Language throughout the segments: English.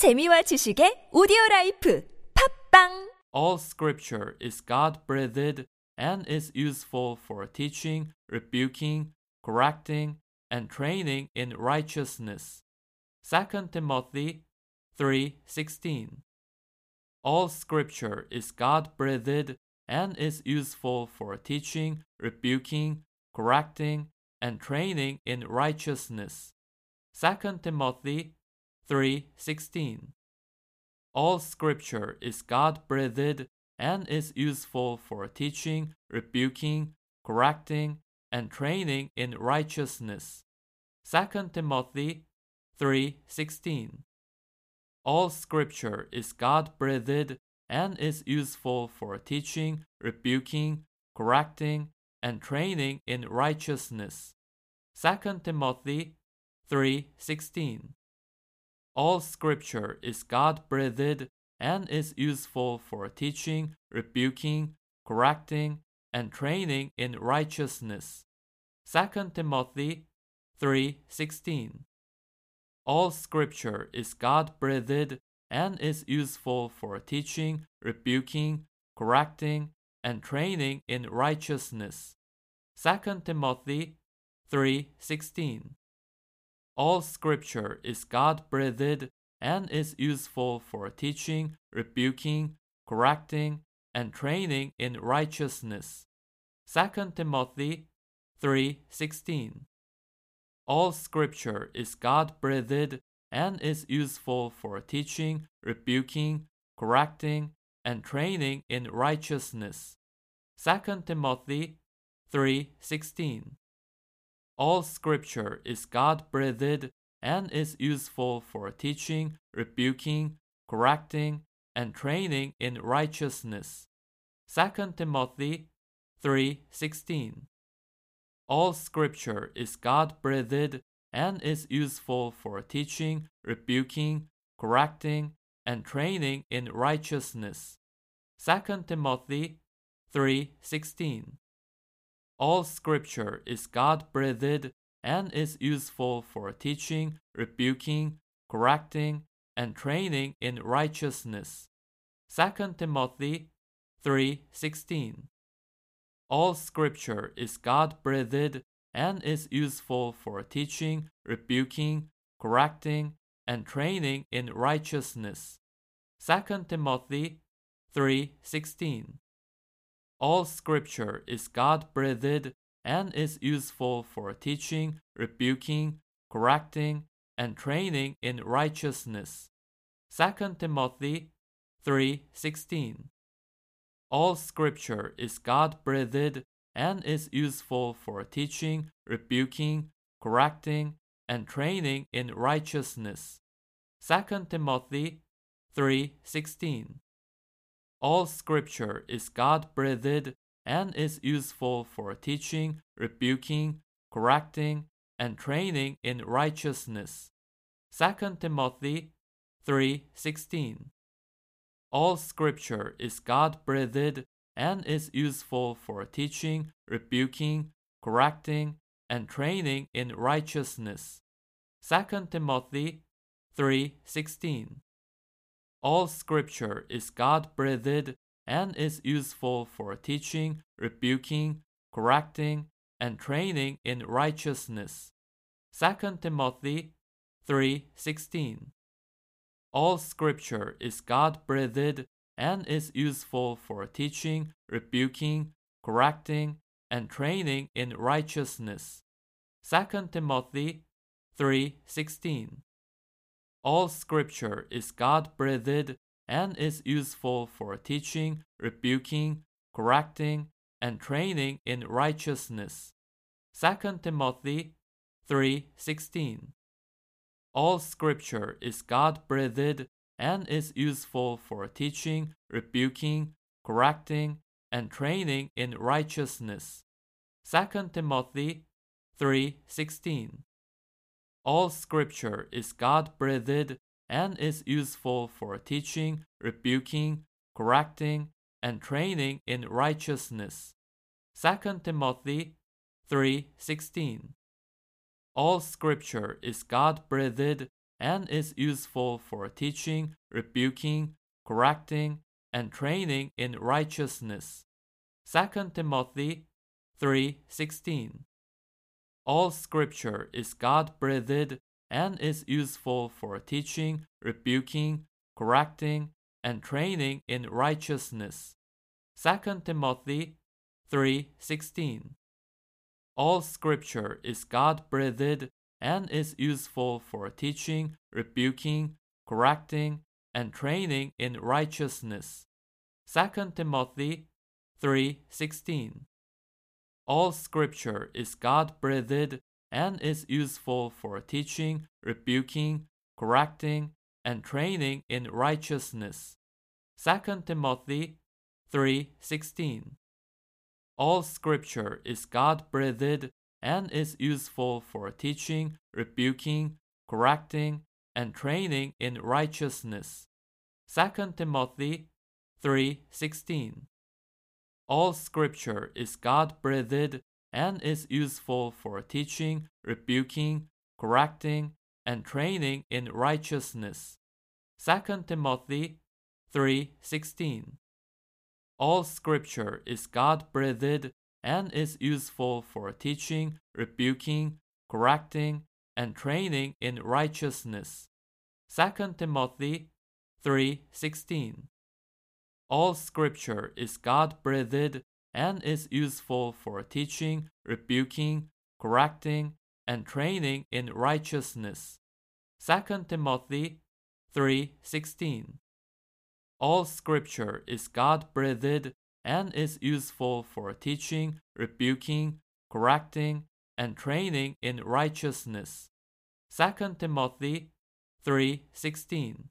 재미와 지식의 오디오 라이프 팝빵 All scripture is God breathed and is useful for teaching, rebuking, correcting, and training in righteousness. 2 Timothy 3:16. All scripture is God breathed and is useful for teaching, rebuking, correcting, and training in righteousness. 2 Timothy 3:16. All scripture is God breathed and is useful for teaching, rebuking, correcting, and training in righteousness. 2 Timothy 3:16. All scripture is God breathed and is useful for teaching, rebuking, correcting, and training in righteousness. 2 Timothy 3:16. All scripture is God breathed and is useful for teaching, rebuking, correcting, and training in righteousness. 2 Timothy 3:16. All scripture is God breathed and is useful for teaching, rebuking, correcting, and training in righteousness. 2 Timothy 3:16. All scripture is God breathed and is useful for teaching, rebuking, correcting, and training in righteousness. 2 Timothy 3:16. All scripture is God breathed and is useful for teaching, rebuking, correcting, and training in righteousness. 2 Timothy 3:16. All scripture is God breathed and is useful for teaching, rebuking, correcting, and training in righteousness. 2 Timothy 3:16. All scripture is God breathed and is useful for teaching, rebuking, correcting, and training in righteousness. 2 Timothy 3:16. All scripture is God breathed and is useful for teaching, rebuking, correcting, and training in righteousness. 2 Timothy 3:16. All scripture is God breathed and is useful for teaching, rebuking, correcting, and training in righteousness. 2 Timothy 3:16. All scripture is God breathed and is useful for teaching, rebuking, correcting, and training in righteousness. 2 Timothy 3:16. All scripture is God breathed and is useful for teaching, rebuking, correcting, and training in righteousness. 2 Timothy 3:16. All scripture is God breathed and is useful for teaching, rebuking, correcting, and training in righteousness. 2 Timothy 3:16. All scripture is God breathed and is useful for teaching, rebuking, correcting, and training in righteousness. 2 Timothy 3:16. All scripture is God breathed and is useful for teaching, rebuking, correcting, and training in righteousness. 2 Timothy 3:16. All scripture is God breathed and is useful for teaching, rebuking, correcting, and training in righteousness. 2 Timothy 3:16. All scripture is God breathed and is useful for teaching, rebuking, correcting, and training in righteousness. 2 Timothy 3:16. All scripture is God breathed and is useful for teaching, rebuking, correcting, and training in righteousness. 2 Timothy 3:16. All scripture is God breathed and is useful for teaching, rebuking, correcting, and training in righteousness. 2 Timothy 3:16. All scripture is God breathed and is useful for teaching, rebuking, correcting, and training in righteousness. 2 Timothy 3:16 All scripture is God-breathed and is useful for teaching, rebuking, correcting, and training in righteousness. 2 Timothy 3:16 All scripture is God-breathed and is useful for teaching, rebuking, correcting, and training in righteousness. 2 Timothy 3:16 All scripture is God-breathed and is useful for teaching, rebuking, correcting, and training in righteousness. 2 Timothy 3:16 All scripture is God-breathed and is useful for teaching, rebuking, correcting, and training in righteousness. 2 Timothy 3:16 All scripture is God-breathed and is useful for teaching, rebuking, correcting, and training in righteousness. 2 Timothy 3:16 All scripture is God-breathed and is useful for teaching, rebuking, correcting, and training in righteousness. 2 Timothy 3:16 All scripture is God-breathed and is useful for teaching, rebuking, correcting, and training in righteousness. 2 Timothy 3:16 All scripture is God-breathed and is useful for teaching, rebuking, correcting, and training in righteousness. 2 Timothy 3:16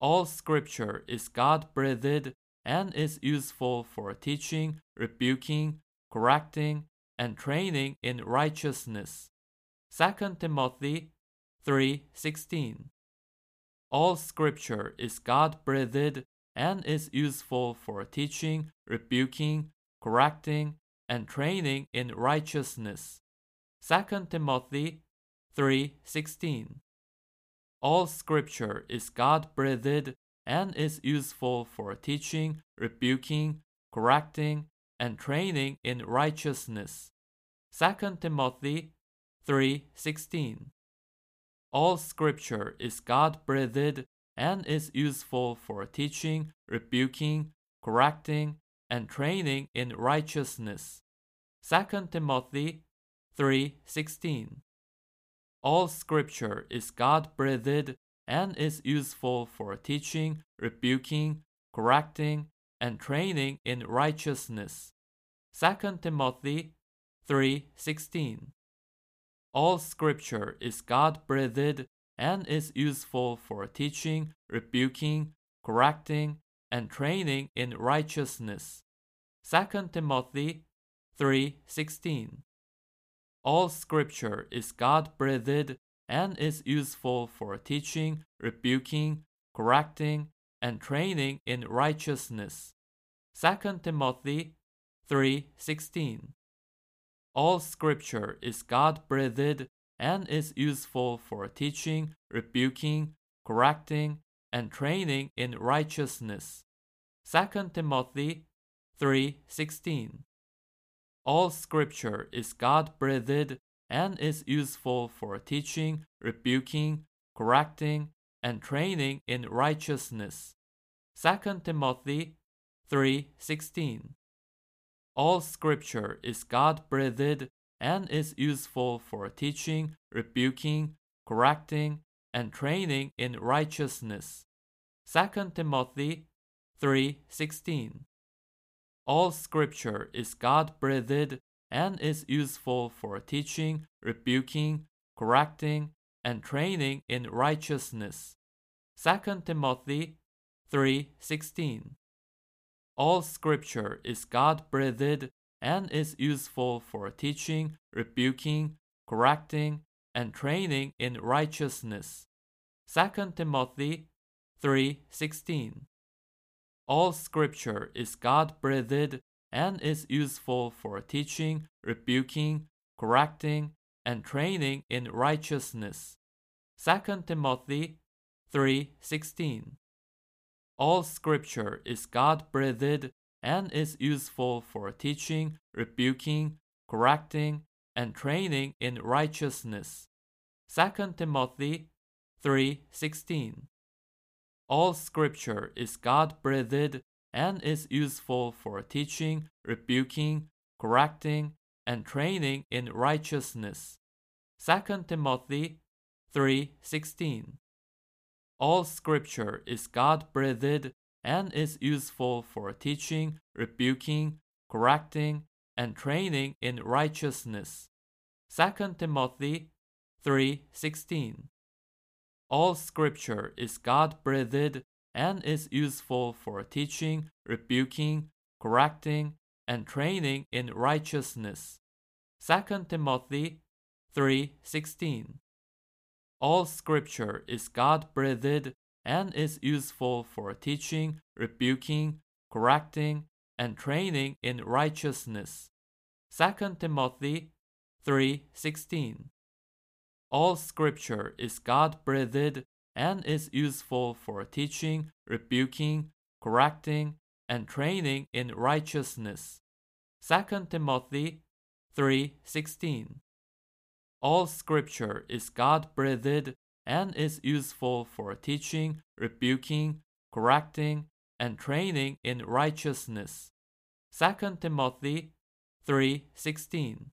All scripture is God-breathed and is useful for teaching, rebuking, correcting, and training in righteousness. 2 Timothy 3:16 All scripture is God-breathed and is useful for teaching, rebuking, correcting, and training in righteousness. 2 Timothy 3:16 All scripture is God-breathed and is useful for teaching, rebuking, correcting, and training in righteousness. 2 Timothy 3:16 All scripture is God-breathed and is useful for teaching, rebuking, correcting, and training in righteousness. 2 Timothy 3:16 All scripture is God-breathed and is useful for teaching, rebuking, correcting, and training in righteousness. 2 Timothy 3:16 All scripture is God-breathed and is useful for teaching, rebuking, correcting, and training in righteousness. 2 Timothy 3:16 All scripture is God-breathed and is useful for teaching, rebuking, correcting, and training in righteousness. 2 Timothy 3:16 All scripture is God-breathed and is useful for teaching, rebuking, correcting, and training in righteousness. 2 Timothy 3:16 All scripture is God-breathed and is useful for teaching, rebuking, correcting, and training in righteousness. 2 Timothy 3:16 All scripture is God-breathed and is useful for teaching, rebuking, correcting, and training in righteousness. 2 Timothy 3:16 All scripture is God-breathed and is useful for teaching, rebuking, correcting, and training in righteousness. 2 Timothy 3:16 All scripture is God-breathed and is useful for teaching, rebuking, correcting, and training in righteousness. 2 Timothy 3:16 All scripture is God-breathed and is useful for teaching, rebuking, correcting, and training in righteousness. 2 Timothy 3:16 All scripture is God-breathed and is useful for teaching, rebuking, correcting, and training in righteousness. 2 Timothy 3:16 All scripture is God-breathed and is useful for teaching, rebuking, correcting, and training in righteousness. 2 Timothy 3:16 All scripture is God-breathed and is useful for teaching, rebuking, correcting, and training in righteousness. 2 Timothy 3:16 All scripture is God-breathed and is useful for teaching, rebuking, correcting, and training in righteousness. 2 Timothy 3:16 All scripture is God-breathed and is useful for teaching, rebuking, correcting, and training in righteousness. 2 Timothy 3:16 All scripture is God-breathed and is useful for teaching, rebuking, correcting, and training in righteousness. 2 Timothy 3:16 All scripture is God-breathed and is useful for teaching, rebuking, correcting, and training in righteousness. 2 Timothy 3:16